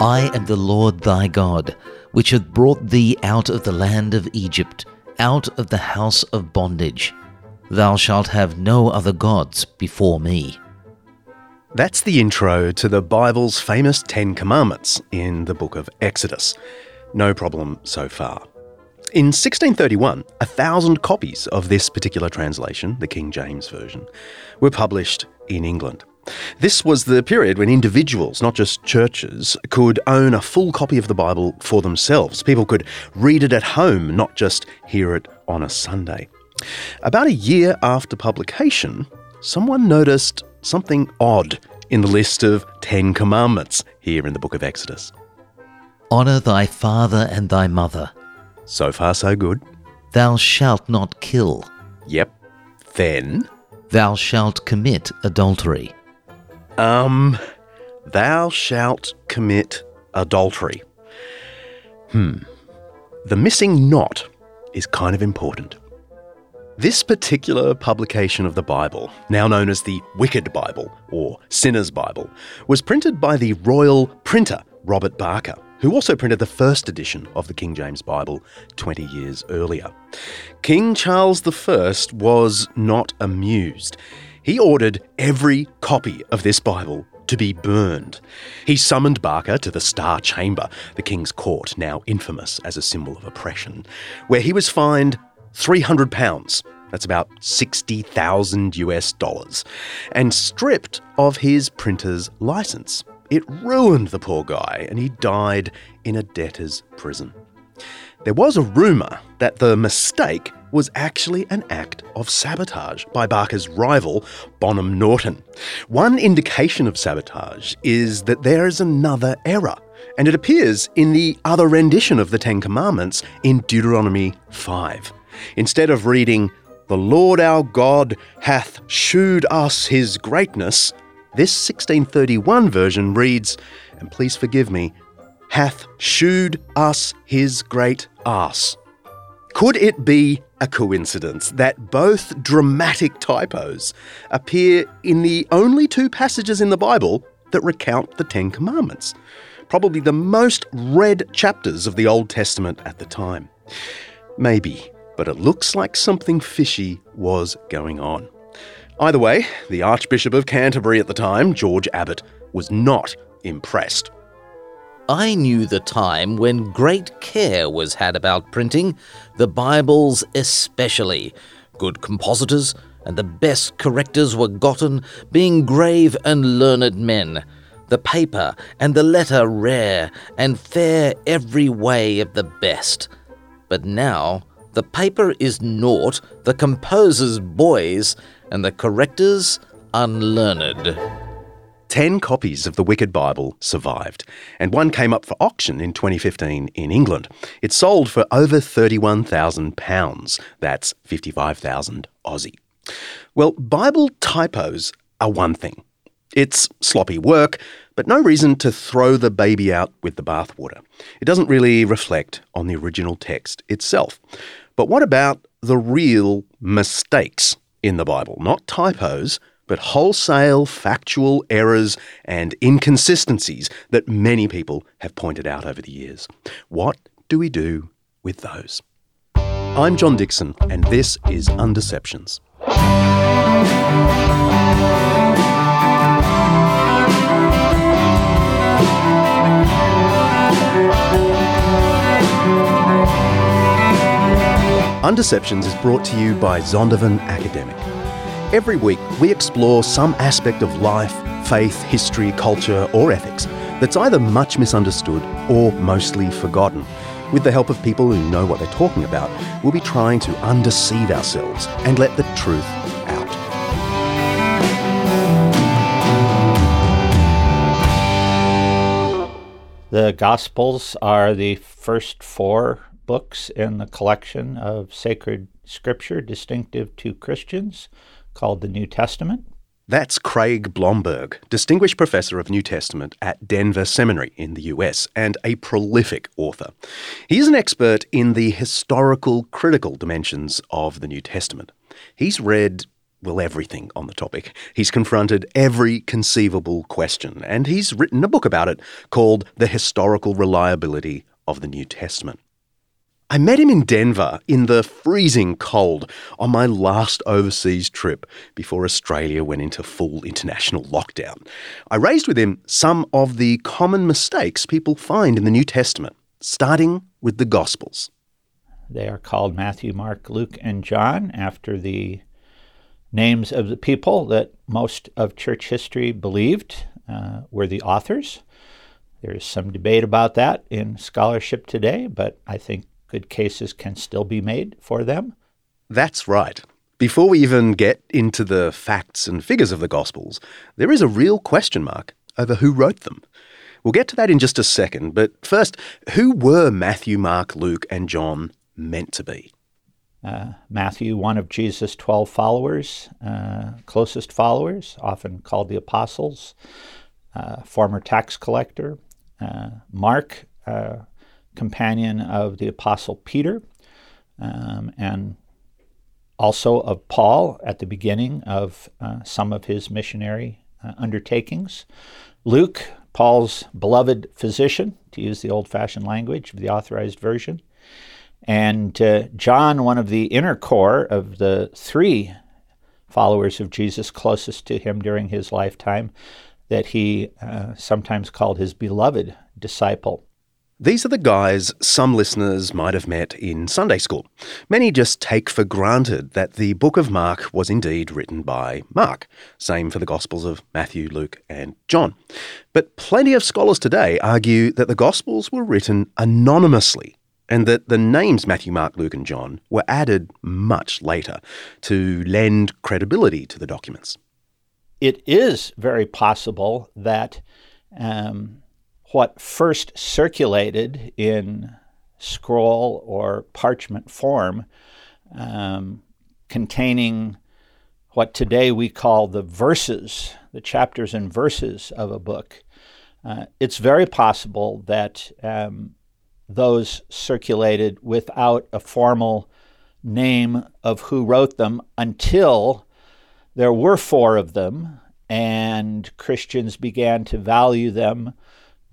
I am the Lord thy God, which hath brought thee out of the land of Egypt, out of the house of bondage. Thou shalt have no other gods before me. That's the intro to the Bible's famous Ten Commandments in the book of Exodus. No problem so far. In 1631, a thousand copies of this particular translation, the King James Version, were published in England. This was the period when individuals, not just churches, could own a full copy of the Bible for themselves. People could read it at home, not just hear it on a Sunday. About a year after publication, someone noticed something odd in the list of Ten Commandments here in the book of Exodus. Honour thy father and thy mother. So far, so good. Thou shalt not kill. Yep. Then, Thou shalt commit adultery. Um, thou shalt commit adultery. Hmm. The missing knot is kind of important. This particular publication of the Bible, now known as the Wicked Bible or Sinner's Bible, was printed by the royal printer Robert Barker, who also printed the first edition of the King James Bible 20 years earlier. King Charles I was not amused. He ordered every copy of this Bible to be burned. He summoned Barker to the Star Chamber, the King's Court, now infamous as a symbol of oppression, where he was fined 300 pounds. That's about 60,000 US dollars, and stripped of his printer's license. It ruined the poor guy, and he died in a debtor's prison. There was a rumour that the mistake was actually an act of sabotage by Barker's rival, Bonham Norton. One indication of sabotage is that there is another error, and it appears in the other rendition of the Ten Commandments in Deuteronomy 5. Instead of reading, The Lord our God hath shewed us his greatness, this 1631 version reads, and please forgive me, hath shewed us his great ass. Could it be a coincidence that both dramatic typos appear in the only two passages in the Bible that recount the Ten Commandments? Probably the most read chapters of the Old Testament at the time. Maybe, but it looks like something fishy was going on. Either way, the Archbishop of Canterbury at the time, George Abbot, was not impressed. I knew the time when great care was had about printing, the Bibles especially. Good compositors and the best correctors were gotten, being grave and learned men. The paper and the letter rare, and fair every way of the best. But now the paper is naught, the composers boys, and the correctors unlearned. Ten copies of the Wicked Bible survived, and one came up for auction in 2015 in England. It sold for over £31,000. That's 55,000 Aussie. Well, Bible typos are one thing. It's sloppy work, but no reason to throw the baby out with the bathwater. It doesn't really reflect on the original text itself. But what about the real mistakes in the Bible? Not typos, but wholesale factual errors and inconsistencies that many people have pointed out over the years. What do we do with those? I'm John Dickson, and this is Undeceptions. Undeceptions is brought to you by Zondervan Academic. Every week, we explore some aspect of life, faith, history, culture, or ethics that's either much misunderstood or mostly forgotten. With the help of people who know what they're talking about, we'll be trying to undeceive ourselves and let the truth out. The Gospels are the first four books in the collection of sacred scripture distinctive to Christians called the New Testament. That's Craig Blomberg, Distinguished Professor of New Testament at Denver Seminary in the US and a prolific author. He's an expert in the historical critical dimensions of the New Testament. He's read, well, everything on the topic. He's confronted every conceivable question, and he's written a book about it called The Historical Reliability of the New Testament. I met him in Denver in the freezing cold on my last overseas trip before Australia went into full international lockdown. I raised with him some of the common mistakes people find in the New Testament, starting with the Gospels. They are called Matthew, Mark, Luke, and John after the names of the people that most of church history believed uh, were the authors. There's some debate about that in scholarship today, but I think good cases can still be made for them. That's right. Before we even get into the facts and figures of the Gospels, there is a real question mark over who wrote them. We'll get to that in just a second, but first, who were Matthew, Mark, Luke, and John meant to be? Uh, Matthew, one of Jesus' 12 followers, uh, closest followers, often called the apostles, uh, former tax collector. Uh, Mark, uh, companion of the Apostle Peter um, and also of Paul at the beginning of uh, some of his missionary uh, undertakings. Luke, Paul's beloved physician, to use the old fashioned language of the authorized version. And uh, John, one of the inner core of the three followers of Jesus closest to him during his lifetime, that he uh, sometimes called his beloved disciple. These are the guys some listeners might have met in Sunday school. Many just take for granted that the book of Mark was indeed written by Mark. Same for the Gospels of Matthew, Luke, and John. But plenty of scholars today argue that the Gospels were written anonymously and that the names Matthew, Mark, Luke, and John were added much later to lend credibility to the documents. It is very possible that. Um, what first circulated in scroll or parchment form, um, containing what today we call the verses, the chapters and verses of a book. Uh, it's very possible that um, those circulated without a formal name of who wrote them until there were four of them and Christians began to value them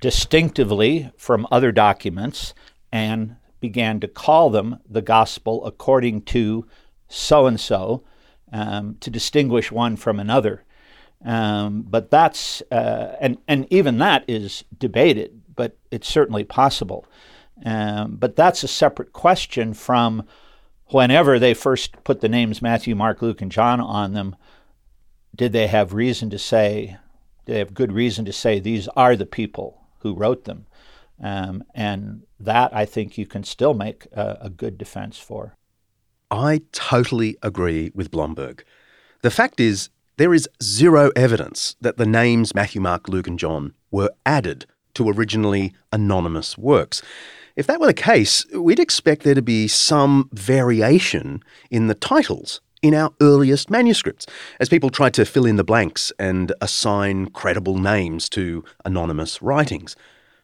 distinctively from other documents and began to call them the gospel according to so and so to distinguish one from another. Um, but that's, uh, and, and even that is debated, but it's certainly possible. Um, but that's a separate question from whenever they first put the names Matthew, Mark, Luke, and John on them. Did they have reason to say, they have good reason to say these are the people who wrote them. Um, and that I think you can still make a, a good defense for. I totally agree with Blomberg. The fact is, There is zero evidence that the names Matthew, Mark, Luke, and John were added to originally anonymous works. If that were the case, we'd expect there to be some variation in the titles in our earliest manuscripts, as people tried to fill in the blanks and assign credible names to anonymous writings.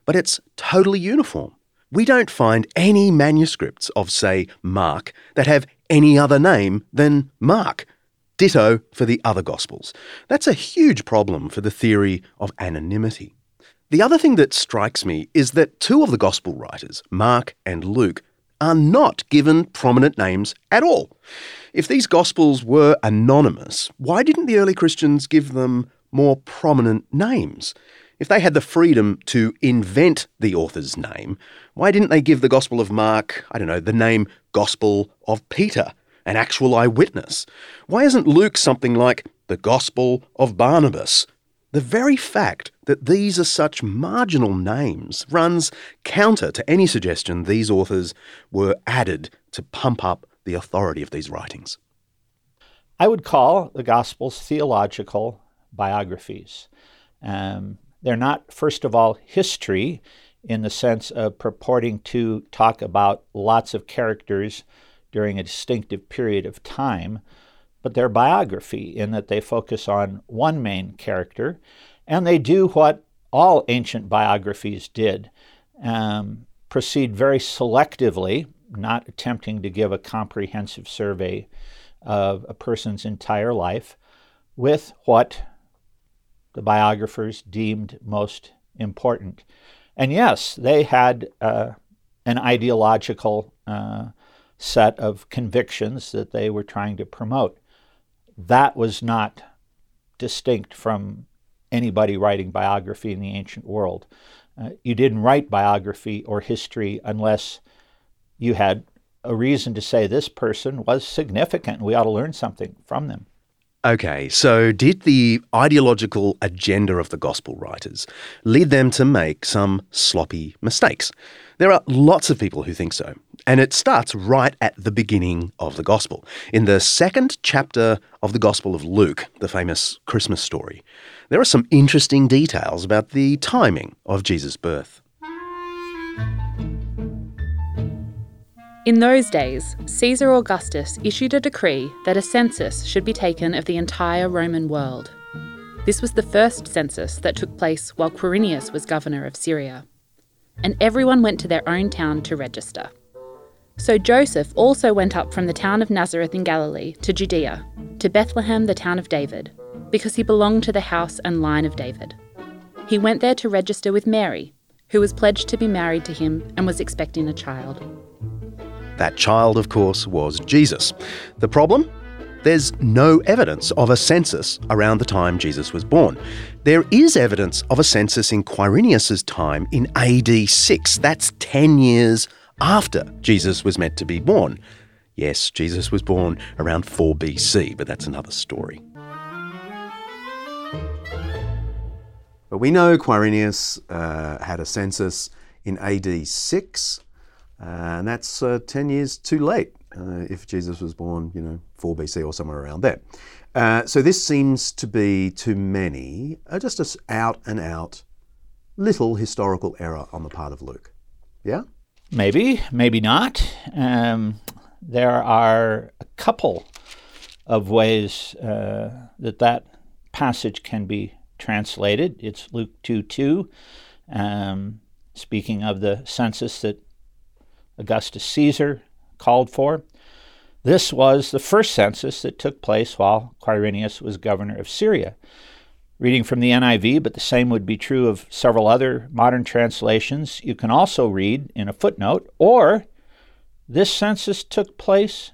But it's totally uniform. We don't find any manuscripts of, say, Mark that have any other name than Mark. Ditto for the other Gospels. That's a huge problem for the theory of anonymity. The other thing that strikes me is that two of the Gospel writers, Mark and Luke, are not given prominent names at all. If these Gospels were anonymous, why didn't the early Christians give them more prominent names? If they had the freedom to invent the author's name, why didn't they give the Gospel of Mark, I don't know, the name Gospel of Peter, an actual eyewitness? Why isn't Luke something like the Gospel of Barnabas? The very fact that these are such marginal names runs counter to any suggestion these authors were added to pump up the authority of these writings. I would call the Gospels theological biographies. Um, they're not, first of all, history in the sense of purporting to talk about lots of characters during a distinctive period of time, but they're biography in that they focus on one main character and they do what all ancient biographies did um, proceed very selectively, not attempting to give a comprehensive survey of a person's entire life, with what the biographers deemed most important. And yes, they had uh, an ideological uh, set of convictions that they were trying to promote. That was not distinct from anybody writing biography in the ancient world. Uh, you didn't write biography or history unless you had a reason to say this person was significant. We ought to learn something from them. Okay, so did the ideological agenda of the gospel writers lead them to make some sloppy mistakes? There are lots of people who think so, and it starts right at the beginning of the gospel. In the second chapter of the Gospel of Luke, the famous Christmas story, there are some interesting details about the timing of Jesus' birth. In those days, Caesar Augustus issued a decree that a census should be taken of the entire Roman world. This was the first census that took place while Quirinius was governor of Syria. And everyone went to their own town to register. So Joseph also went up from the town of Nazareth in Galilee to Judea, to Bethlehem, the town of David, because he belonged to the house and line of David. He went there to register with Mary, who was pledged to be married to him and was expecting a child. That child, of course, was Jesus. The problem? There's no evidence of a census around the time Jesus was born. There is evidence of a census in Quirinius's time in AD 6. That's 10 years after Jesus was meant to be born. Yes, Jesus was born around 4 BC, but that's another story. But we know Quirinius uh, had a census in AD 6. Uh, and that's uh, 10 years too late uh, if Jesus was born, you know, 4 BC or somewhere around there. Uh, so this seems to be, to many, uh, just an out and out little historical error on the part of Luke. Yeah? Maybe, maybe not. Um, there are a couple of ways uh, that that passage can be translated. It's Luke 2 2, um, speaking of the census that Augustus Caesar called for. This was the first census that took place while Quirinius was governor of Syria. Reading from the NIV, but the same would be true of several other modern translations, you can also read in a footnote, or this census took place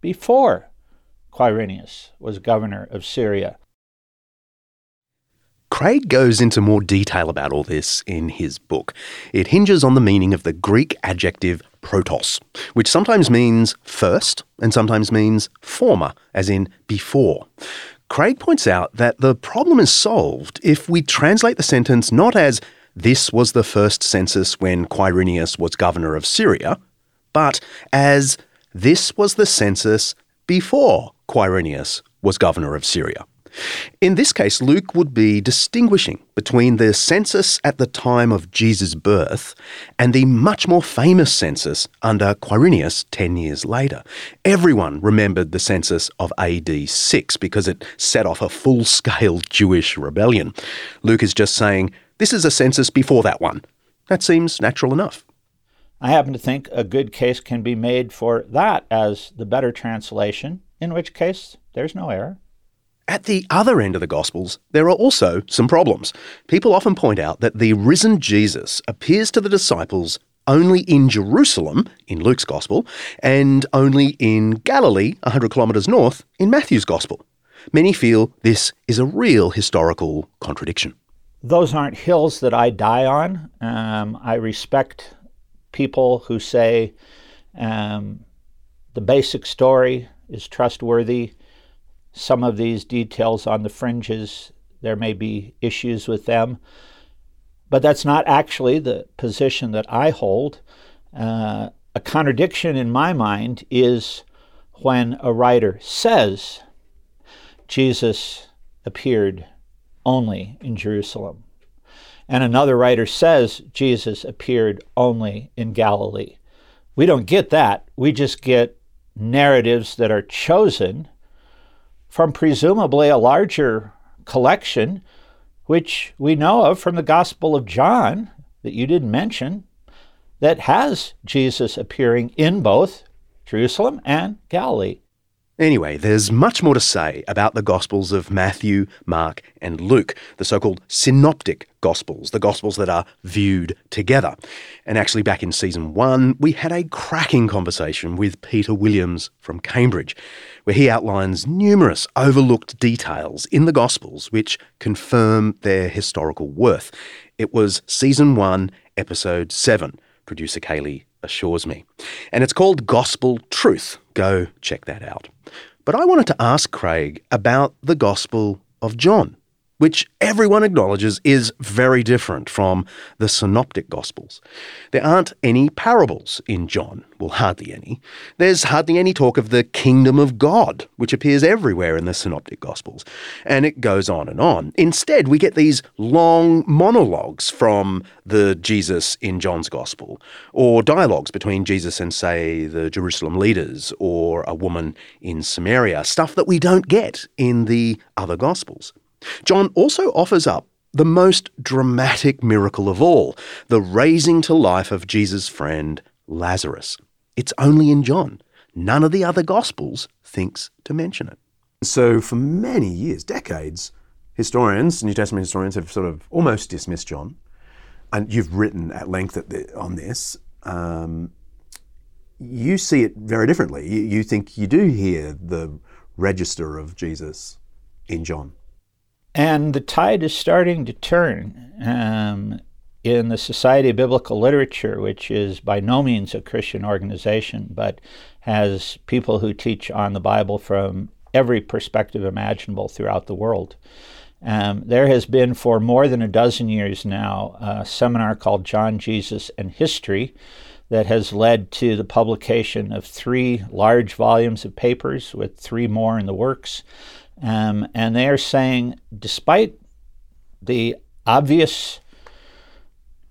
before Quirinius was governor of Syria. Craig goes into more detail about all this in his book. It hinges on the meaning of the Greek adjective protos, which sometimes means first and sometimes means former, as in before. Craig points out that the problem is solved if we translate the sentence not as this was the first census when Quirinius was governor of Syria, but as this was the census before Quirinius was governor of Syria. In this case, Luke would be distinguishing between the census at the time of Jesus' birth and the much more famous census under Quirinius 10 years later. Everyone remembered the census of AD 6 because it set off a full scale Jewish rebellion. Luke is just saying, this is a census before that one. That seems natural enough. I happen to think a good case can be made for that as the better translation, in which case there's no error. At the other end of the Gospels, there are also some problems. People often point out that the risen Jesus appears to the disciples only in Jerusalem, in Luke's Gospel, and only in Galilee, 100 kilometres north, in Matthew's Gospel. Many feel this is a real historical contradiction. Those aren't hills that I die on. Um, I respect people who say um, the basic story is trustworthy some of these details on the fringes, there may be issues with them. But that's not actually the position that I hold. Uh, a contradiction in my mind is when a writer says Jesus appeared only in Jerusalem, and another writer says Jesus appeared only in Galilee. We don't get that. We just get narratives that are chosen from presumably a larger collection, which we know of from the Gospel of John that you didn't mention, that has Jesus appearing in both Jerusalem and Galilee. Anyway, there's much more to say about the Gospels of Matthew, Mark, and Luke, the so called synoptic Gospels, the Gospels that are viewed together. And actually, back in season one, we had a cracking conversation with Peter Williams from Cambridge, where he outlines numerous overlooked details in the Gospels which confirm their historical worth. It was season one, episode seven. Producer Kaylee assures me. And it's called Gospel Truth. Go check that out. But I wanted to ask Craig about the Gospel of John which everyone acknowledges is very different from the synoptic gospels. There aren't any parables in John, well, hardly any. There's hardly any talk of the kingdom of God, which appears everywhere in the synoptic gospels. And it goes on and on. Instead, we get these long monologues from the Jesus in John's gospel, or dialogues between Jesus and, say, the Jerusalem leaders, or a woman in Samaria, stuff that we don't get in the other gospels. John also offers up the most dramatic miracle of all the raising to life of Jesus' friend Lazarus. It's only in John. None of the other Gospels thinks to mention it. So, for many years, decades, historians, New Testament historians, have sort of almost dismissed John. And you've written at length on this. Um, you see it very differently. You, you think you do hear the register of Jesus in John. And the tide is starting to turn um, in the Society of Biblical Literature, which is by no means a Christian organization, but has people who teach on the Bible from every perspective imaginable throughout the world. Um, there has been for more than a dozen years now a seminar called John, Jesus, and History that has led to the publication of three large volumes of papers with three more in the works. Um, and they are saying, despite the obvious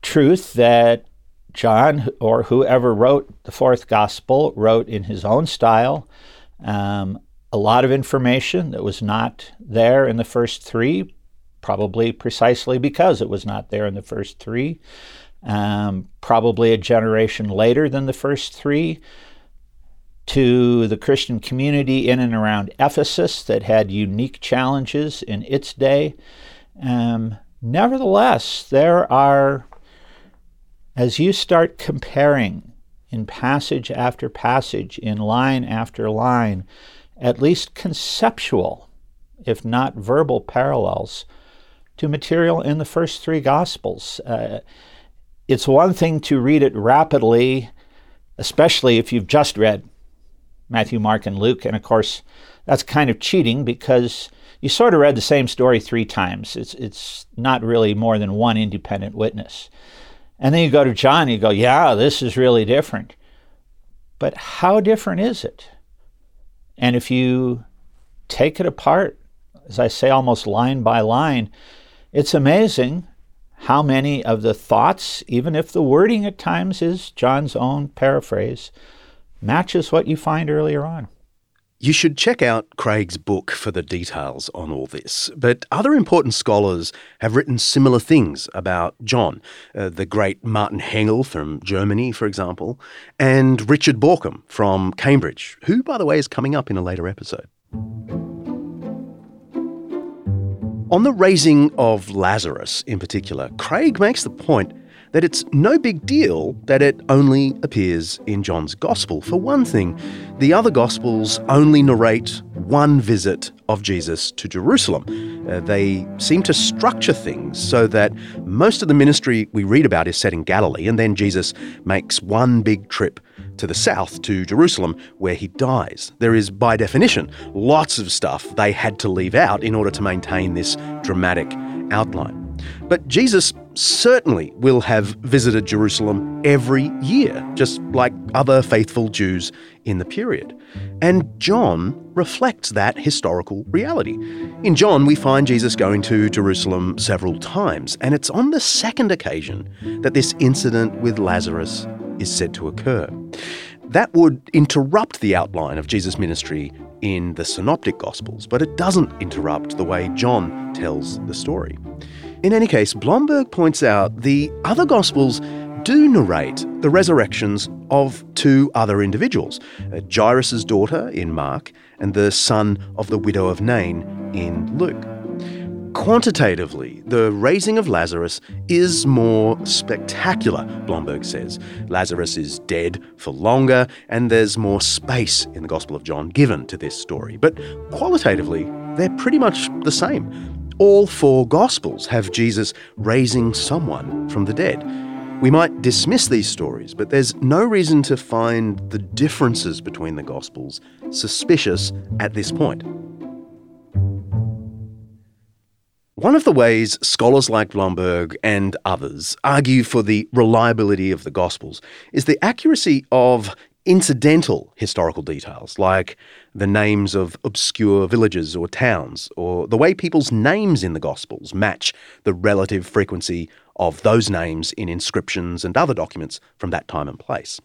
truth that John or whoever wrote the fourth gospel wrote in his own style, um, a lot of information that was not there in the first three, probably precisely because it was not there in the first three, um, probably a generation later than the first three to the Christian community in and around Ephesus that had unique challenges in its day. Um, nevertheless, there are, as you start comparing in passage after passage, in line after line, at least conceptual, if not verbal parallels to material in the first three Gospels. Uh, it's one thing to read it rapidly, especially if you've just read Matthew, Mark, and Luke. And of course, that's kind of cheating because you sort of read the same story three times. It's, it's not really more than one independent witness. And then you go to John and you go, yeah, this is really different. But how different is it? And if you take it apart as I say, almost line by line, it's amazing how many of the thoughts, even if the wording at times is John's own paraphrase, matches what you find earlier on. You should check out Craig's book for the details on all this. But other important scholars have written similar things about John. Uh, the great Martin Hengel from Germany, for example, and Richard Bauckham from Cambridge, who, by the way, is coming up in a later episode. On the raising of Lazarus in particular, Craig makes the point that it's no big deal that it only appears in John's Gospel. For one thing, the other Gospels only narrate one visit of Jesus to Jerusalem. Uh, they seem to structure things so that most of the ministry we read about is set in Galilee, and then Jesus makes one big trip to the south to Jerusalem where he dies. There is, by definition, lots of stuff they had to leave out in order to maintain this dramatic outline. But Jesus certainly will have visited Jerusalem every year, just like other faithful Jews in the period. And John reflects that historical reality. In John, we find Jesus going to Jerusalem several times, and it's on the second occasion that this incident with Lazarus is said to occur. That would interrupt the outline of Jesus' ministry in the Synoptic Gospels, but it doesn't interrupt the way John tells the story. In any case, Blomberg points out the other Gospels do narrate the resurrections of two other individuals uh, Jairus' daughter in Mark and the son of the widow of Nain in Luke. Quantitatively, the raising of Lazarus is more spectacular, Blomberg says. Lazarus is dead for longer, and there's more space in the Gospel of John given to this story. But qualitatively, they're pretty much the same. All four Gospels have Jesus raising someone from the dead. We might dismiss these stories, but there's no reason to find the differences between the Gospels suspicious at this point. One of the ways scholars like Blomberg and others argue for the reliability of the Gospels is the accuracy of incidental historical details, like the names of obscure villages or towns, or the way people's names in the Gospels match the relative frequency of those names in inscriptions and other documents from that time and place.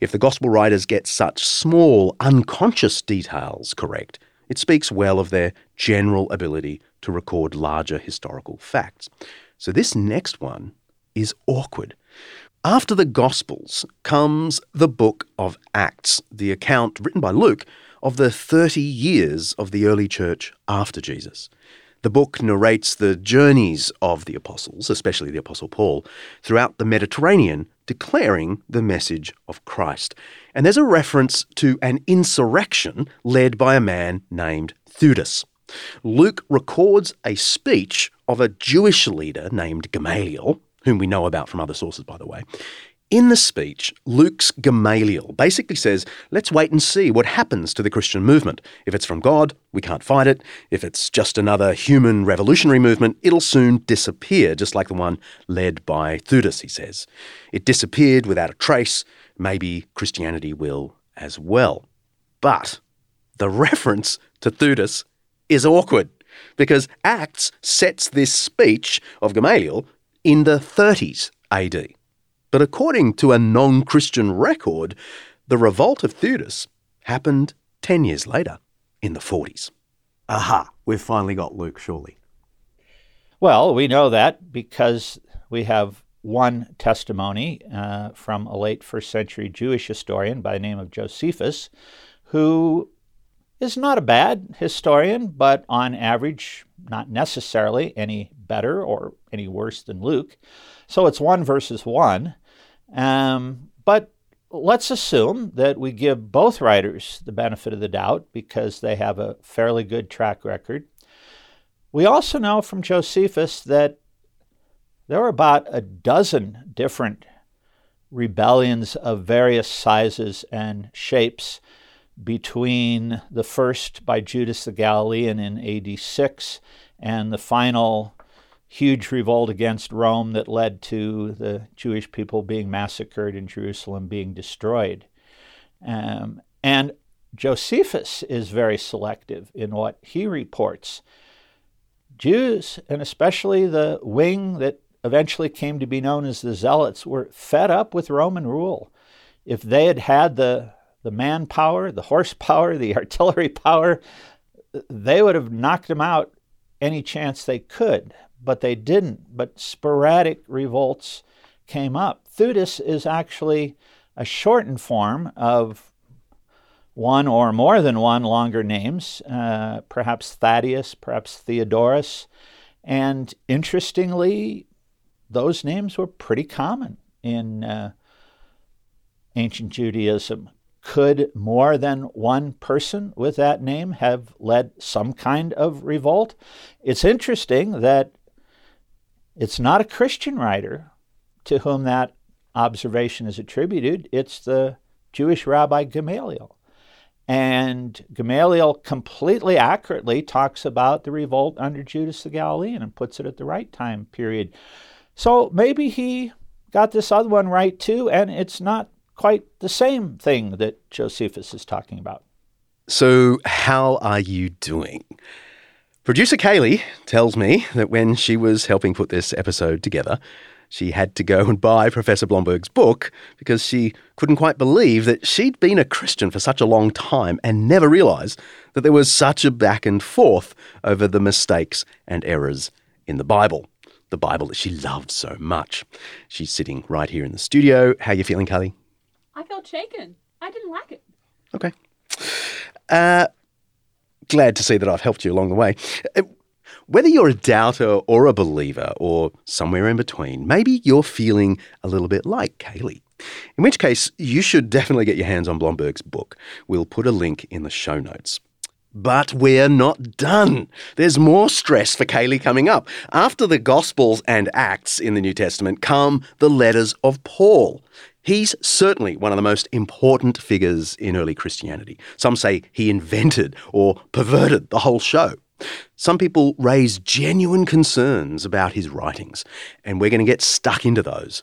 If the Gospel writers get such small, unconscious details correct, it speaks well of their general ability to record larger historical facts. So this next one is awkward. After the Gospels comes the book of Acts, the account written by Luke of the 30 years of the early church after Jesus. The book narrates the journeys of the apostles, especially the Apostle Paul, throughout the Mediterranean, declaring the message of Christ. And there's a reference to an insurrection led by a man named Theudas. Luke records a speech of a Jewish leader named Gamaliel, whom we know about from other sources, by the way. In the speech, Luke's Gamaliel basically says, let's wait and see what happens to the Christian movement. If it's from God, we can't fight it. If it's just another human revolutionary movement, it'll soon disappear, just like the one led by Theudas, he says. It disappeared without a trace. Maybe Christianity will as well. But the reference to Theudas is awkward because Acts sets this speech of Gamaliel in the 30s AD. But according to a non Christian record, the revolt of Theudas happened 10 years later, in the 40s. Aha, we've finally got Luke, surely. Well, we know that because we have one testimony uh, from a late first century Jewish historian by the name of Josephus, who is not a bad historian, but on average, not necessarily any better or any worse than Luke. So it's one versus one. Um, but let's assume that we give both writers the benefit of the doubt because they have a fairly good track record. We also know from Josephus that there were about a dozen different rebellions of various sizes and shapes between the first by Judas the Galilean in AD 6 and the final huge revolt against Rome that led to the Jewish people being massacred and Jerusalem being destroyed. Um, and Josephus is very selective in what he reports. Jews, and especially the wing that eventually came to be known as the Zealots, were fed up with Roman rule. If they had had the, the manpower, the horsepower, the artillery power, they would have knocked them out any chance they could, but they didn't. But sporadic revolts came up. Theudas is actually a shortened form of one or more than one longer names, uh, perhaps Thaddeus, perhaps Theodorus. And interestingly, those names were pretty common in uh, ancient Judaism. Could more than one person with that name have led some kind of revolt? It's interesting that it's not a Christian writer to whom that observation is attributed, it's the Jewish rabbi Gamaliel. And Gamaliel completely accurately talks about the revolt under Judas the Galilean and puts it at the right time period. So maybe he got this other one right too, and it's not quite the same thing that Josephus is talking about. So, how are you doing? Producer Kaylee tells me that when she was helping put this episode together, she had to go and buy Professor Blomberg's book because she couldn't quite believe that she'd been a Christian for such a long time and never realised that there was such a back and forth over the mistakes and errors in the Bible. The Bible that she loved so much. She's sitting right here in the studio. How are you feeling, Kaylee? I felt shaken. I didn't like it. Okay. Uh, glad to see that I've helped you along the way. Uh, whether you're a doubter or a believer or somewhere in between, maybe you're feeling a little bit like Kaylee. In which case, you should definitely get your hands on Blomberg's book. We'll put a link in the show notes. But we're not done. There's more stress for Kaylee coming up. After the Gospels and Acts in the New Testament come the letters of Paul. He's certainly one of the most important figures in early Christianity. Some say he invented or perverted the whole show. Some people raise genuine concerns about his writings, and we're going to get stuck into those.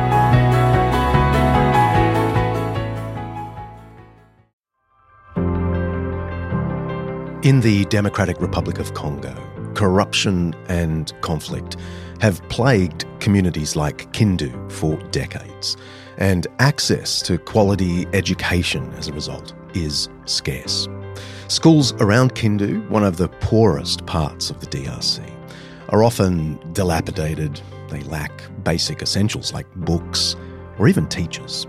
In the Democratic Republic of Congo, corruption and conflict have plagued communities like Kindu for decades, and access to quality education as a result is scarce. Schools around Kindu, one of the poorest parts of the DRC, are often dilapidated, they lack basic essentials like books or even teachers.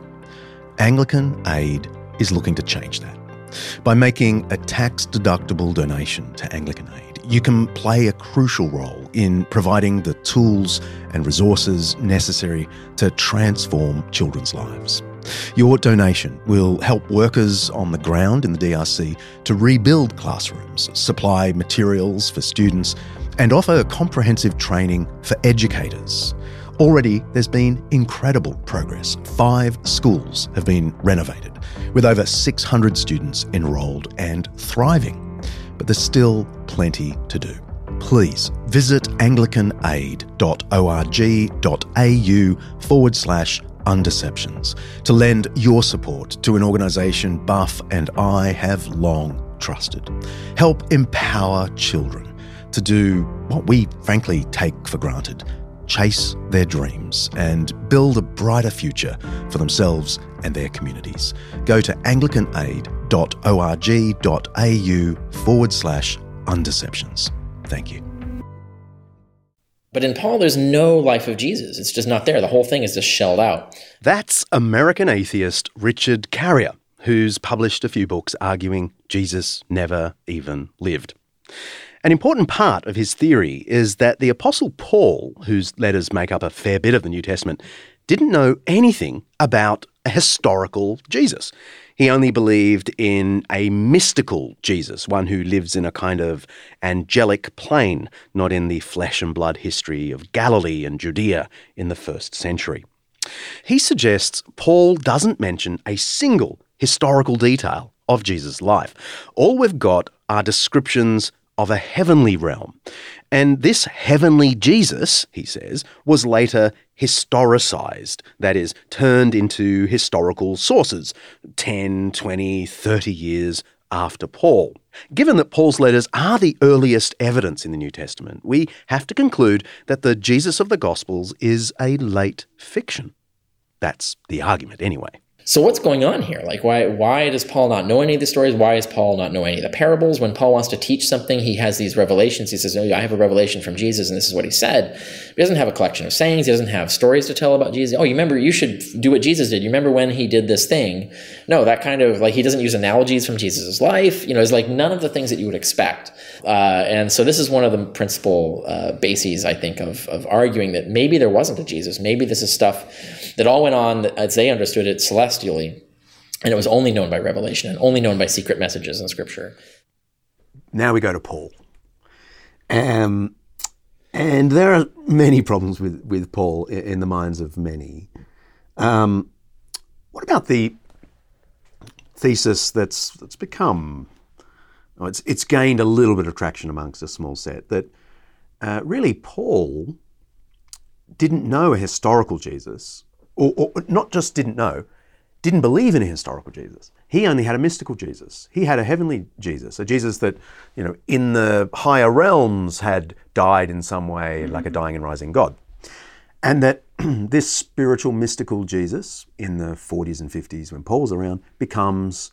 Anglican Aid is looking to change that. By making a tax deductible donation to Anglican Aid, you can play a crucial role in providing the tools and resources necessary to transform children's lives. Your donation will help workers on the ground in the DRC to rebuild classrooms, supply materials for students, and offer comprehensive training for educators. Already, there's been incredible progress. Five schools have been renovated, with over 600 students enrolled and thriving. But there's still plenty to do. Please visit anglicanaid.org.au forward slash undeceptions to lend your support to an organisation Buff and I have long trusted. Help empower children to do what we frankly take for granted chase their dreams and build a brighter future for themselves and their communities. Go to anglicanaid.org.au forward slash undeceptions. Thank you. But in Paul, there's no life of Jesus. It's just not there. The whole thing is just shelled out. That's American atheist Richard Carrier, who's published a few books arguing Jesus never even lived. An important part of his theory is that the Apostle Paul, whose letters make up a fair bit of the New Testament, didn't know anything about a historical Jesus. He only believed in a mystical Jesus, one who lives in a kind of angelic plane, not in the flesh and blood history of Galilee and Judea in the first century. He suggests Paul doesn't mention a single historical detail of Jesus' life. All we've got are descriptions of a heavenly realm. And this heavenly Jesus, he says, was later historicized, that is, turned into historical sources 10, 20, 30 years after Paul. Given that Paul's letters are the earliest evidence in the New Testament, we have to conclude that the Jesus of the Gospels is a late fiction. That's the argument, anyway. So what's going on here? Like why why does Paul not know any of the stories? Why does Paul not know any of the parables? When Paul wants to teach something, he has these revelations. He says, "Oh, I have a revelation from Jesus, and this is what he said." He doesn't have a collection of sayings. He doesn't have stories to tell about Jesus. Oh, you remember? You should do what Jesus did. You remember when he did this thing? No, that kind of like he doesn't use analogies from Jesus' life. You know, it's like none of the things that you would expect. Uh, and so this is one of the principal uh, bases, I think, of of arguing that maybe there wasn't a Jesus. Maybe this is stuff that all went on as they understood it celestially, and it was only known by revelation and only known by secret messages in Scripture. Now we go to Paul. Um, and there are many problems with, with Paul in, the minds of many. Um, what about the thesis that's that's become oh, it's it's gained a little bit of traction amongst a small set that uh, really Paul didn't know a historical Jesus, or, or not just didn't know, didn't believe in a historical Jesus. He only had a mystical Jesus. He had a heavenly Jesus, a Jesus that, you know, in the higher realms had died in some way, like a mm-hmm. dying and rising God. And that this spiritual, mystical Jesus in the 40s and 50s, when Paul's around, becomes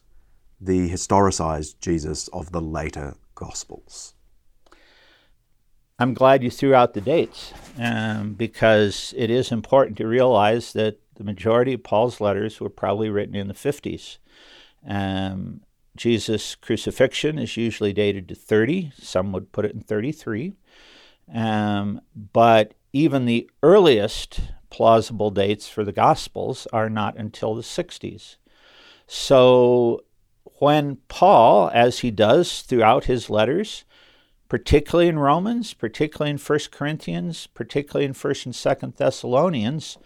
the historicized Jesus of the later Gospels. I'm glad you threw out the dates um, because it is important to realize that the majority of Paul's letters were probably written in the 50s. Um, Jesus' crucifixion is usually dated to 30, some would put it in 33. Um, but even the earliest plausible dates for the Gospels are not until the 60s. So when Paul, as he does throughout his letters, particularly in Romans, particularly in 1 Corinthians, particularly in 1st and 2nd Thessalonians,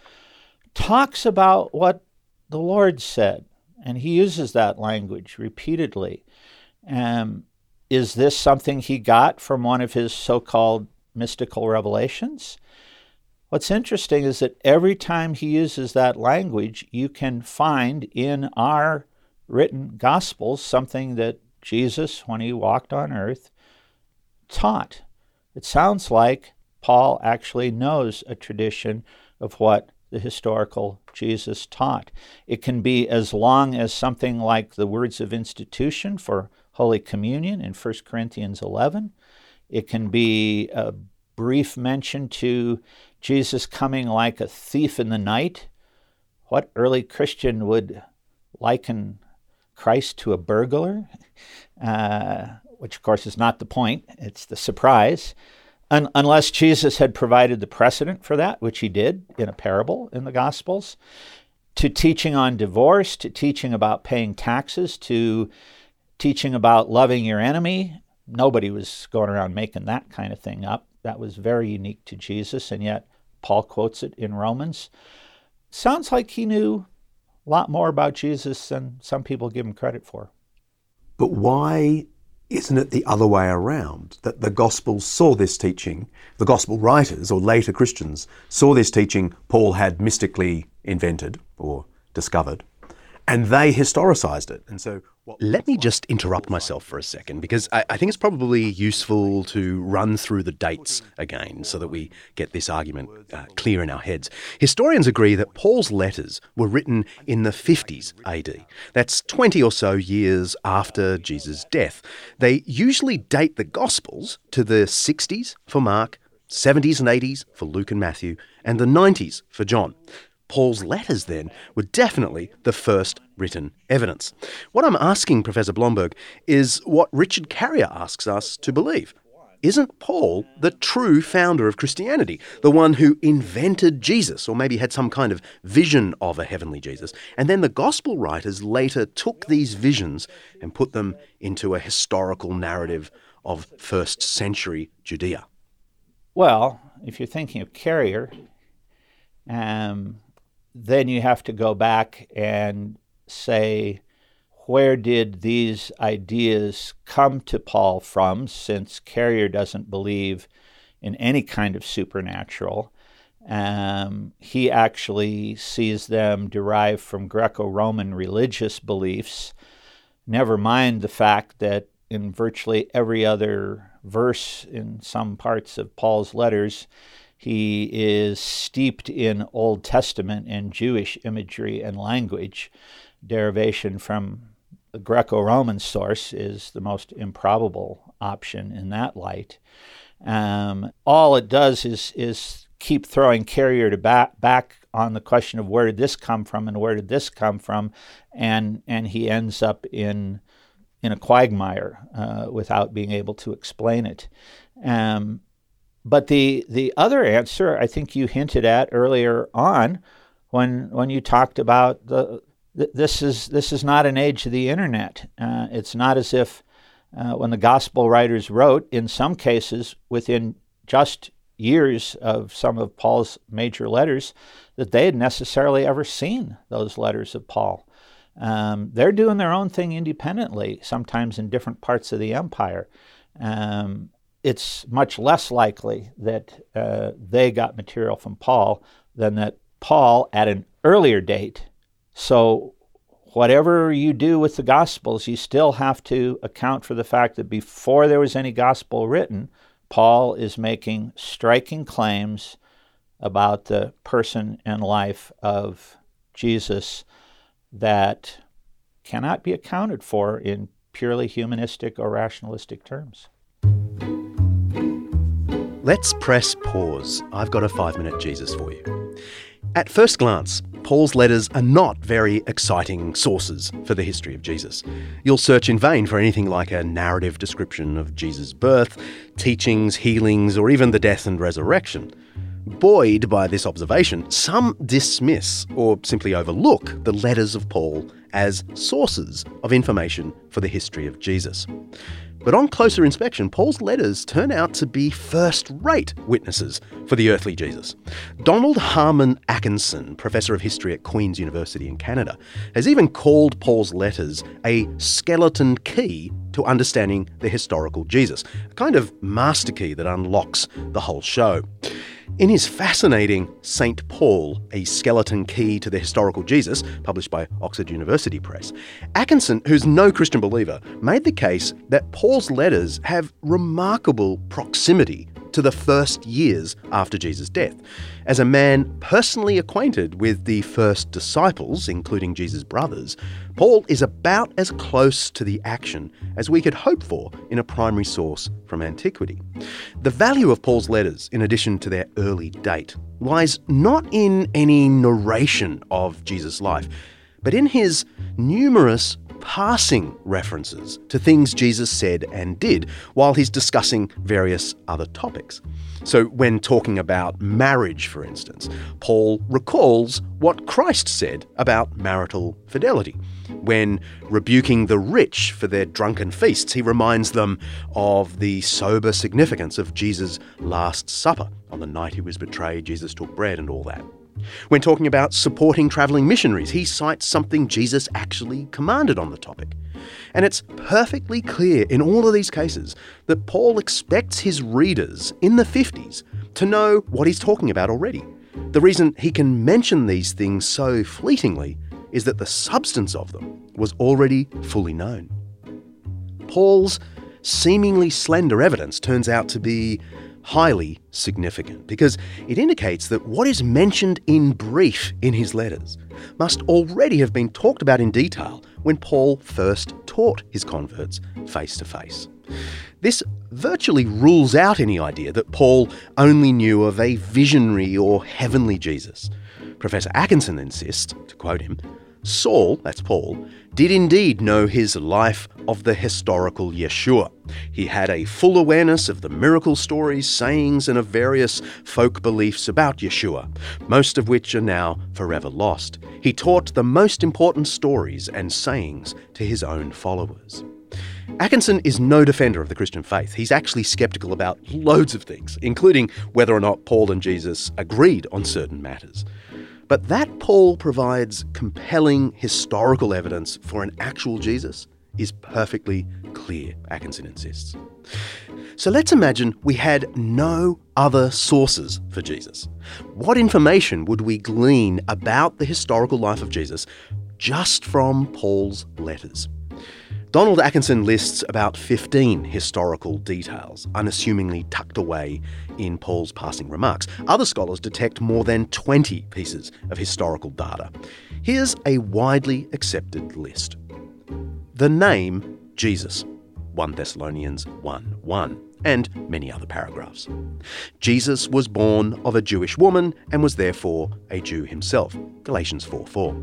talks about what the Lord said. And he uses that language repeatedly. Um, is this something he got from one of his so called mystical revelations? What's interesting is that every time he uses that language, you can find in our written Gospels something that Jesus, when he walked on earth, taught. It sounds like Paul actually knows a tradition of what the historical Jesus taught. It can be as long as something like the words of institution for Holy Communion in 1 Corinthians 11. It can be a brief mention to Jesus coming like a thief in the night. What early Christian would liken Christ to a burglar? Uh, which of course is not the point, it's the surprise. Un- unless Jesus had provided the precedent for that, which he did in a parable in the Gospels, to teaching on divorce, to teaching about paying taxes, to teaching about loving your enemy. Nobody was going around making that kind of thing up. That was very unique to Jesus, and yet Paul quotes it in Romans. Sounds like he knew a lot more about Jesus than some people give him credit for. But why isn't it the other way around? That the Gospels saw this teaching, the Gospel writers or later Christians saw this teaching Paul had mystically invented or discovered, and they historicized it. And so, let me just interrupt myself for a second because I, I, think it's probably useful to run through the dates again so that we get this argument uh, clear in our heads. Historians agree that Paul's letters were written in the 50s AD. That's 20 or so years after Jesus' death. They usually date the Gospels to the 60s for Mark, 70s and 80s for Luke and Matthew, and the 90s for John. Paul's letters, then, were definitely the first written evidence. What I'm asking Professor Blomberg is what Richard Carrier asks us to believe. Isn't Paul the true founder of Christianity, the one who invented Jesus, or maybe had some kind of vision of a heavenly Jesus? And then the gospel writers later took these visions and put them into a historical narrative of first century Judea. Well, if you're thinking of Carrier, um, then you have to go back and say, where did these ideas come to Paul from, since Carrier doesn't believe in any kind of supernatural? Um, he actually sees them derived from Greco Roman religious beliefs, never mind the fact that in virtually every other verse in some parts of Paul's letters, he is steeped in Old Testament and Jewish imagery and language. Derivation from the Greco Roman source is the most improbable option in that light. Um, all it does is, is keep throwing Carrier to back, back on the question of where did this come from and where did this come from, and, and he ends up in, in a quagmire uh, without being able to explain it. Um, but the the other answer, I think you hinted at earlier on, when when you talked about the this is this is not an age of the internet. Uh, it's not as if uh, when the gospel writers wrote, in some cases within just years of some of Paul's major letters, that they had necessarily ever seen those letters of Paul. Um, they're doing their own thing independently, sometimes in different parts of the empire. Um, it's much less likely that uh, they got material from Paul than that Paul at an earlier date. So, whatever you do with the Gospels, you still have to account for the fact that before there was any Gospel written, Paul is making striking claims about the person and life of Jesus that cannot be accounted for in purely humanistic or rationalistic terms. Let's press pause. I've got a five minute Jesus for you. At first glance, Paul's letters are not very exciting sources for the history of Jesus. You'll search in vain for anything like a narrative description of Jesus' birth, teachings, healings, or even the death and resurrection. Buoyed by this observation, some dismiss or simply overlook the letters of Paul as sources of information for the history of Jesus. But on closer inspection, Paul's letters turn out to be first rate witnesses for the earthly Jesus. Donald Harman Akenson, professor of history at Queen's University in Canada, has even called Paul's letters a skeleton key to understanding the historical Jesus, a kind of master key that unlocks the whole show. In his fascinating St. Saul, a skeleton key to the historical Jesus, published by Oxford University Press, Akenson, who's no Christian believer, made the case that Paul's letters have remarkable proximity to the first years after Jesus' death. As a man personally acquainted with the first disciples, including Jesus' brothers, Paul is about as close to the action as we could hope for in a primary source from antiquity. The value of Paul's letters, in addition to their early date, lies not in any narration of Jesus' life, but in his numerous passing references to things Jesus said and did while he's discussing various other topics. So, when talking about marriage, for instance, Paul recalls what Christ said about marital fidelity. When rebuking the rich for their drunken feasts, he reminds them of the sober significance of Jesus' Last Supper. On the night he was betrayed, Jesus took bread and all that. When talking about supporting travelling missionaries, he cites something Jesus actually commanded on the topic. And it's perfectly clear in all of these cases that Paul expects his readers in the 50s to know what he's talking about already. The reason he can mention these things so fleetingly is that the substance of them was already fully known. Paul's seemingly slender evidence turns out to be highly significant because it indicates that what is mentioned in brief in his letters must already have been talked about in detail when Paul first taught his converts face to face. This virtually rules out any idea that Paul only knew of a visionary or heavenly Jesus. Professor Akenson insists, to quote him, Saul, that's Paul, did indeed know his life of the historical Yeshua. He had a full awareness of the miracle stories, sayings, and of various folk beliefs about Yeshua, most of which are now forever lost. He taught the most important stories and sayings to his own followers. Akenson is no defender of the Christian faith. He's actually skeptical about loads of things, including whether or not Paul and Jesus agreed on certain matters. But that Paul provides compelling historical evidence for an actual Jesus is perfectly clear, Akenson insists. So let's imagine we had no other sources for Jesus. What information would we glean about the historical life of Jesus just from Paul's letters? Donald Akenson lists about 15 historical details, unassumingly tucked away in Paul's passing remarks. Other scholars detect more than 20 pieces of historical data. Here's a widely accepted list. The name Jesus, 1 Thessalonians 1 1, and many other paragraphs. Jesus was born of a Jewish woman and was therefore a Jew himself, Galatians 4 4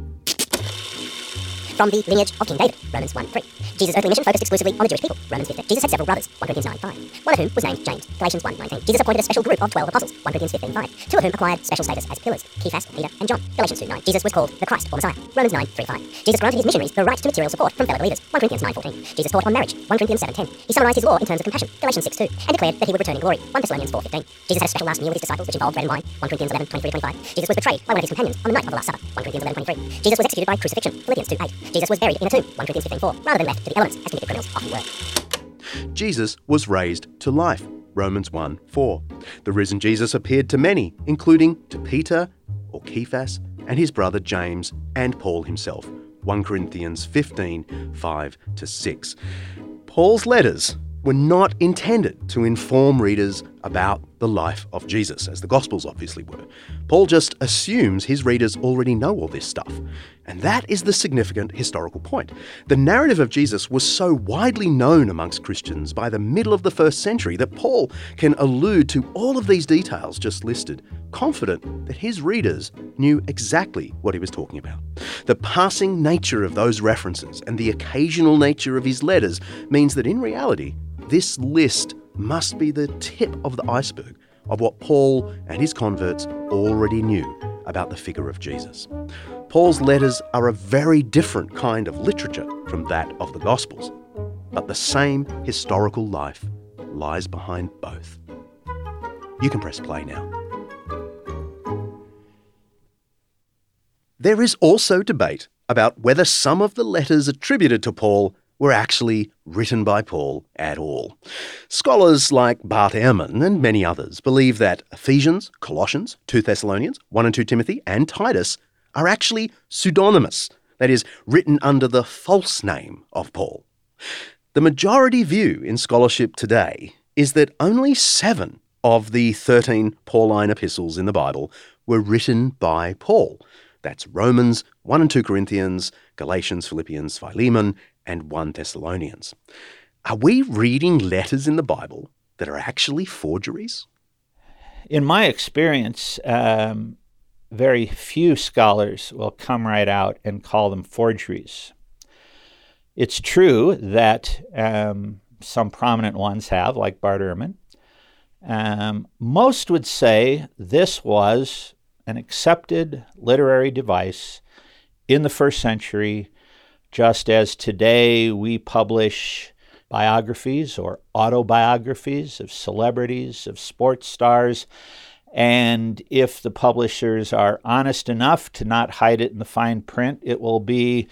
from the lineage of King David, Romans 1 3. Jesus' earthly mission focused exclusively on the Jewish people, Romans 15. Jesus had several brothers, 1 Corinthians 9 5. One of whom was named James, Galatians 1 19. Jesus appointed a special group of 12 apostles, 1 Corinthians 15 5. Two of whom acquired special status as pillars, Cephas, Peter, and John, Galatians 2 9. Jesus was called the Christ or Messiah, Romans 9 3 5. Jesus granted his missionaries the right to material support from fellow believers, 1 Corinthians 9 14. Jesus taught on marriage, 1 Corinthians 7 10. He summarized his law in terms of compassion, Galatians 6 2, and declared that he would return in glory, 1 Thessalonians 4 15. Jesus had a special last meal with his disciples which involved bread and wine, 1 Corinthians 11 23 25. Jesus was betrayed by one of his companions on the night of the Last Supper, 1 Corinthians 11 23. Jesus was executed by crucifixion, Philippians 2 8. Jesus was buried in a tomb, 1 Corinthians 15 4, rather than left to the elements as convicted criminals often were. Jesus was raised to life. Romans 1 4. The risen Jesus appeared to many, including to Peter or Cephas and his brother James and Paul himself. 1 Corinthians 15 5 to 6. Paul's letters were not intended to inform readers about the life of Jesus, as the Gospels obviously were. Paul just assumes his readers already know all this stuff. And that is the significant historical point. The narrative of Jesus was so widely known amongst Christians by the middle of the first century that Paul can allude to all of these details just listed, confident that his readers knew exactly what he was talking about. The passing nature of those references and the occasional nature of his letters means that in reality, this list must be the tip of the iceberg of what Paul and his converts already knew about the figure of Jesus. Paul's letters are a very different kind of literature from that of the Gospels, but the same historical life lies behind both. You can press play now. There is also debate about whether some of the letters attributed to Paul were actually written by Paul at all. Scholars like Bart Ehrman and many others believe that Ephesians, Colossians, 2 Thessalonians, 1 and 2 Timothy, and Titus are actually pseudonymous, that is, written under the false name of Paul. The majority view in scholarship today is that only seven of the 13 Pauline epistles in the Bible were written by Paul. That's Romans, 1 and 2 Corinthians, Galatians, Philippians, Philemon, and 1 Thessalonians. Are we reading letters in the Bible that are actually forgeries? In my experience, um, very few scholars will come right out and call them forgeries. It's true that um, some prominent ones have, like Bart Ehrman. Um, most would say this was an accepted literary device in the first century, just as today we publish biographies or autobiographies of celebrities, of sports stars. And if the publishers are honest enough to not hide it in the fine print, it will be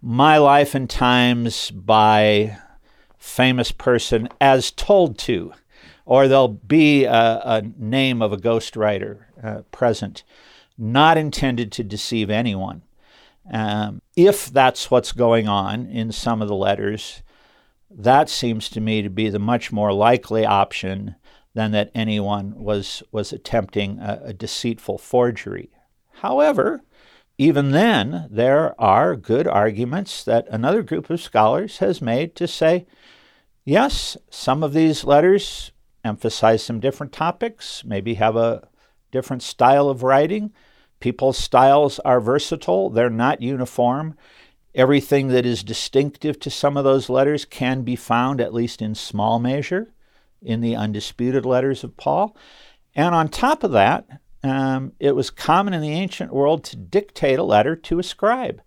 My Life and Times by famous person as told to, or there'll be a, a name of a ghostwriter uh, present, not intended to deceive anyone. Um, if that's what's going on in some of the letters, that seems to me to be the much more likely option than that anyone was, was attempting a, a deceitful forgery. However, even then, there are good arguments that another group of scholars has made to say, yes, some of these letters emphasize some different topics, maybe have a different style of writing. People's styles are versatile, they're not uniform. Everything that is distinctive to some of those letters can be found, at least in small measure, in the undisputed letters of Paul. And on top of that, um, it was common in the ancient world to dictate a letter to a scribe,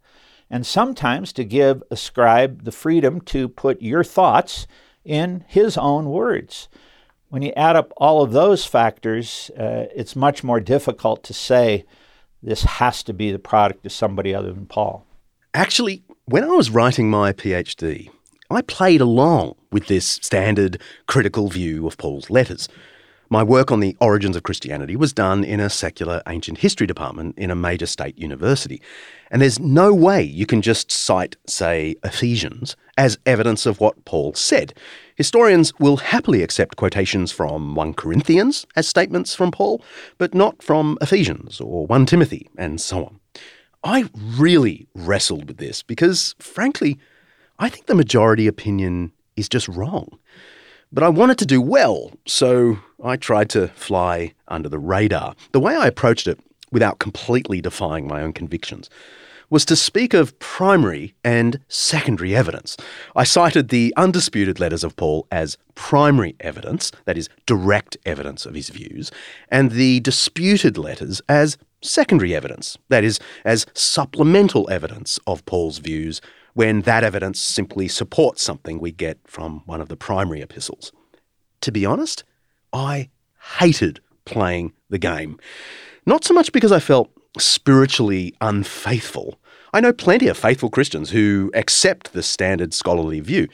and sometimes to give a scribe the freedom to put your thoughts in his own words. When you add up all of those factors, uh, it's much more difficult to say this has to be the product of somebody other than Paul. Actually, when I was writing my PhD, I played along with this standard critical view of Paul's letters. My work on the origins of Christianity was done in a secular ancient history department in a major state university. And there's no way you can just cite, say, Ephesians as evidence of what Paul said. Historians will happily accept quotations from 1 Corinthians as statements from Paul, but not from Ephesians or 1 Timothy and so on. I really wrestled with this because, frankly, I think the majority opinion is just wrong. But I wanted to do well, so I tried to fly under the radar. The way I approached it, without completely defying my own convictions, was to speak of primary and secondary evidence. I cited the undisputed letters of Paul as primary evidence, that is, direct evidence of his views, and the disputed letters as secondary evidence, that is, as supplemental evidence of Paul's views when that evidence simply supports something we get from one of the primary epistles. To be honest, I hated playing the game. Not so much because I felt spiritually unfaithful. I know plenty of faithful Christians who accept the standard scholarly view,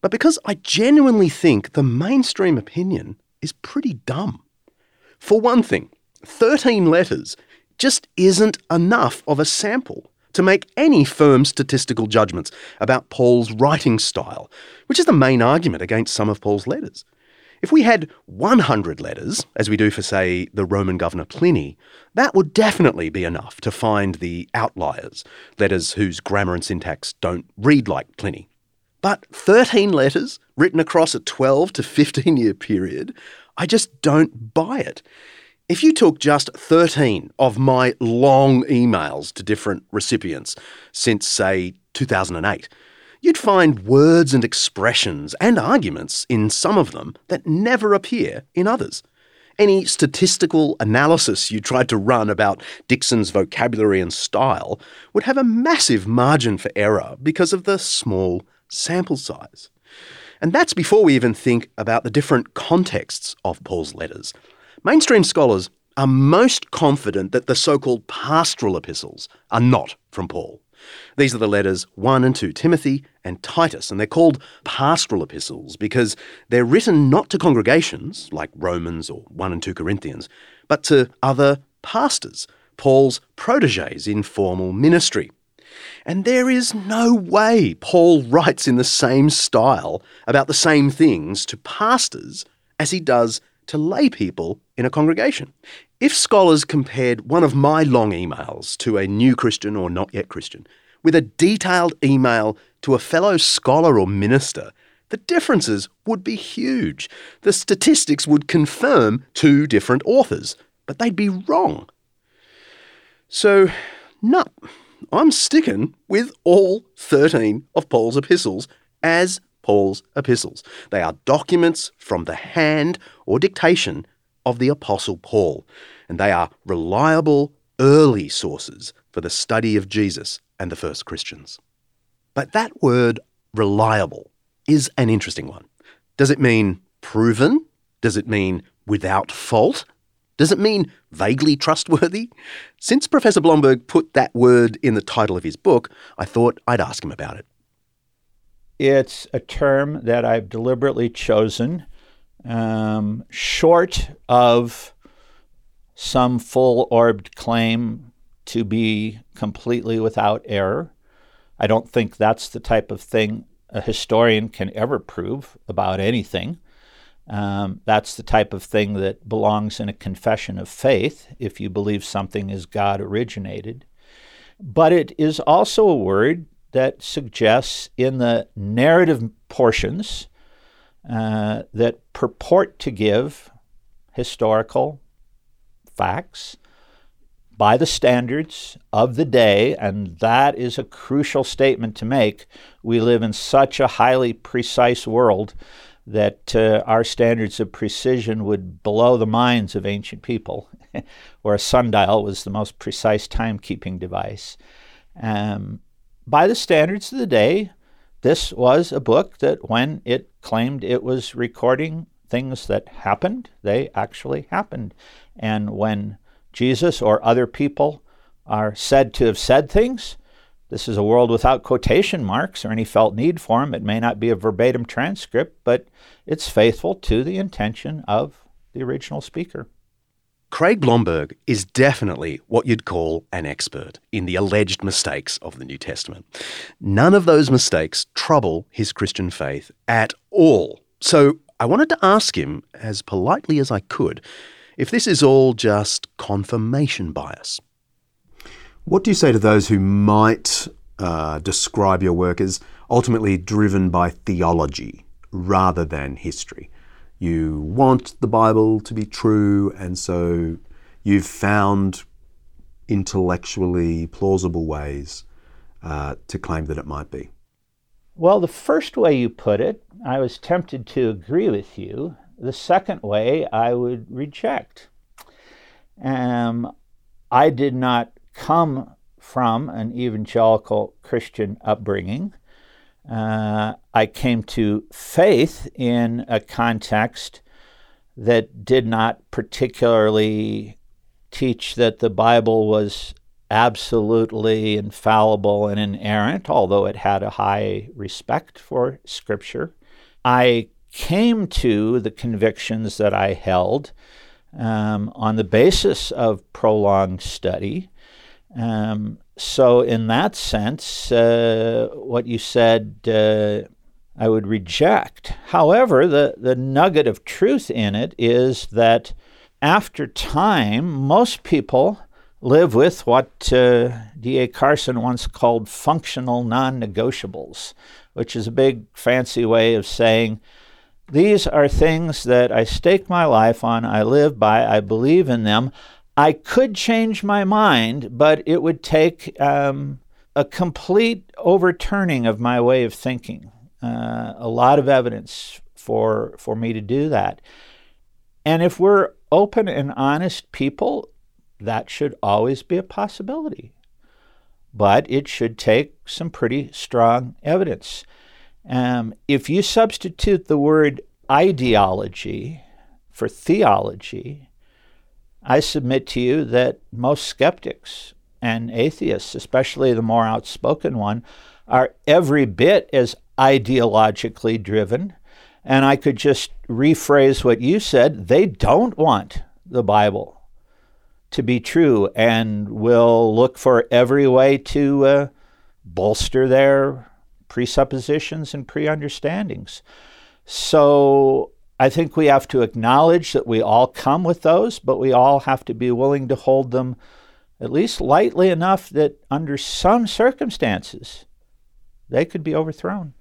but because I genuinely think the mainstream opinion is pretty dumb. For one thing, 13 letters just isn't enough of a sample to make any firm statistical judgments about Paul's writing style, which is the main argument against some of Paul's letters. If we had 100 letters, as we do for, say, the Roman governor Pliny, that would definitely be enough to find the outliers, letters whose grammar and syntax don't read like Pliny. But 13 letters written across a 12 to 15 year period, I just don't buy it. If you took just 13 of my long emails to different recipients since, say, 2008, you'd find words and expressions and arguments in some of them that never appear in others. Any statistical analysis you tried to run about Dixon's vocabulary and style would have a massive margin for error because of the small sample size. And that's before we even think about the different contexts of Paul's letters. Mainstream scholars are most confident that the so called pastoral epistles are not from Paul. These are the letters 1 and 2 Timothy and Titus, and they're called pastoral epistles because they're written not to congregations like Romans or 1 and 2 Corinthians, but to other pastors, Paul's proteges in formal ministry. And there is no way Paul writes in the same style about the same things to pastors as he does to lay people in a congregation. If scholars compared one of my long emails to a new Christian or not yet Christian with a detailed email to a fellow scholar or minister, the differences would be huge. The statistics would confirm two different authors, but they'd be wrong. So, no, I'm sticking with all 13 of Paul's epistles as Paul's epistles. They are documents from the hand or dictation of the Apostle Paul, and they are reliable early sources for the study of Jesus and the first Christians. But that word reliable is an interesting one. Does it mean proven? Does it mean without fault? Does it mean vaguely trustworthy? Since Professor Blomberg put that word in the title of his book, I thought I'd ask him about it. It's a term that I've deliberately chosen, um, short of some full orbed claim to be completely without error. I don't think that's the type of thing a historian can ever prove about anything. Um, that's the type of thing that belongs in a confession of faith if you believe something is God originated. But it is also a word that suggests in the narrative portions uh, that purport to give historical facts by the standards of the day, and that is a crucial statement to make. We live in such a highly precise world that uh, our standards of precision would blow the minds of ancient people, where a sundial was the most precise timekeeping device. Um, by the standards of the day, this was a book that, when it claimed it was recording things that happened, they actually happened. And when Jesus or other people are said to have said things, this is a world without quotation marks or any felt need for them. It may not be a verbatim transcript, but it's faithful to the intention of the original speaker. Craig Blomberg is definitely what you'd call an expert in the alleged mistakes of the New Testament. None of those mistakes trouble his Christian faith at all. So I wanted to ask him, as politely as I could, if this is all just confirmation bias. What do you say to those who might uh, describe your work as ultimately driven by theology rather than history? You want the Bible to be true, and so you've found intellectually plausible ways uh, to claim that it might be. Well, the first way you put it, I was tempted to agree with you. The second way, I would reject. Um, I did not come from an evangelical Christian upbringing. Uh, I came to faith in a context that did not particularly teach that the Bible was absolutely infallible and inerrant, although it had a high respect for Scripture. I came to the convictions that I held um, on the basis of prolonged study. Um, so, in that sense, uh, what you said, uh, I would reject. However, the, the nugget of truth in it is that after time, most people live with what uh, D.A. Carson once called functional non negotiables, which is a big fancy way of saying these are things that I stake my life on, I live by, I believe in them. I could change my mind, but it would take um, a complete overturning of my way of thinking. Uh, a lot of evidence for for me to do that. And if we're open and honest people, that should always be a possibility. But it should take some pretty strong evidence. Um, if you substitute the word ideology for theology, I submit to you that most skeptics and atheists, especially the more outspoken one, are every bit as ideologically driven. And I could just rephrase what you said they don't want the Bible to be true and will look for every way to uh, bolster their presuppositions and pre understandings. So I think we have to acknowledge that we all come with those, but we all have to be willing to hold them at least lightly enough that under some circumstances they could be overthrown.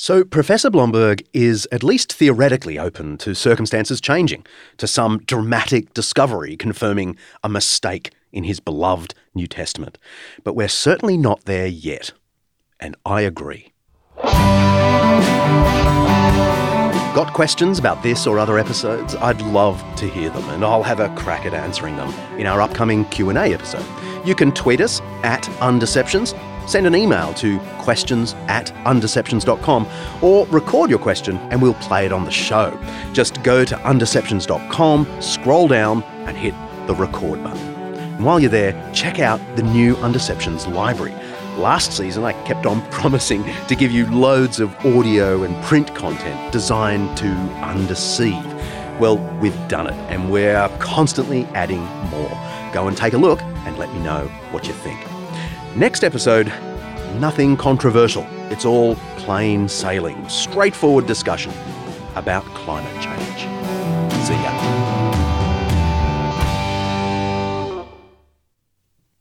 So, Professor Blomberg is at least theoretically open to circumstances changing, to some dramatic discovery confirming a mistake in his beloved New Testament. But we're certainly not there yet. And I agree. Got questions about this or other episodes? I'd love to hear them, and I'll have a crack at answering them in our upcoming Q&A episode. You can tweet us at Undeceptions, send an email to questions at undeceptions.com, or record your question and we'll play it on the show. Just go to undeceptions.com, scroll down, and hit the record button. And while you're there, check out the new Undeceptions library. Last season, I kept on promising to give you loads of audio and print content designed to undeceive. Well, we've done it, and we're constantly adding more. Go and take a look and let me know what you think. Next episode, nothing controversial. It's all plain sailing, straightforward discussion about climate change.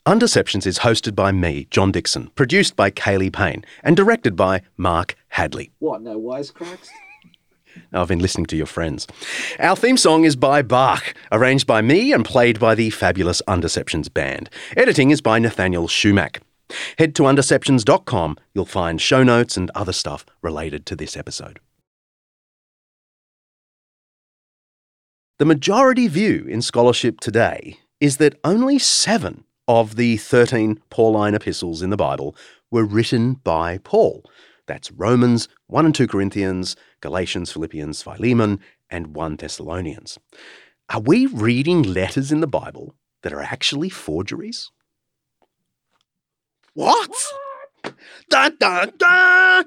Undeceptions is hosted by me, John Dickson, produced by Kaylee Payne, and directed by Mark Hadley. What, no wisecracks? I've been listening to your friends. Our theme song is by Bach, arranged by me and played by the fabulous Undeceptions band. Editing is by Nathaniel Schumack. Head to undeceptions.com, you'll find show notes and other stuff related to this episode. The majority view in scholarship today is that only seven of the 13 Pauline epistles in the Bible were written by Paul. That's Romans, 1 and 2 Corinthians, Galatians, Philippians, Philemon, and 1 Thessalonians. Are we reading letters in the Bible that are actually forgeries? What? Da, da, da!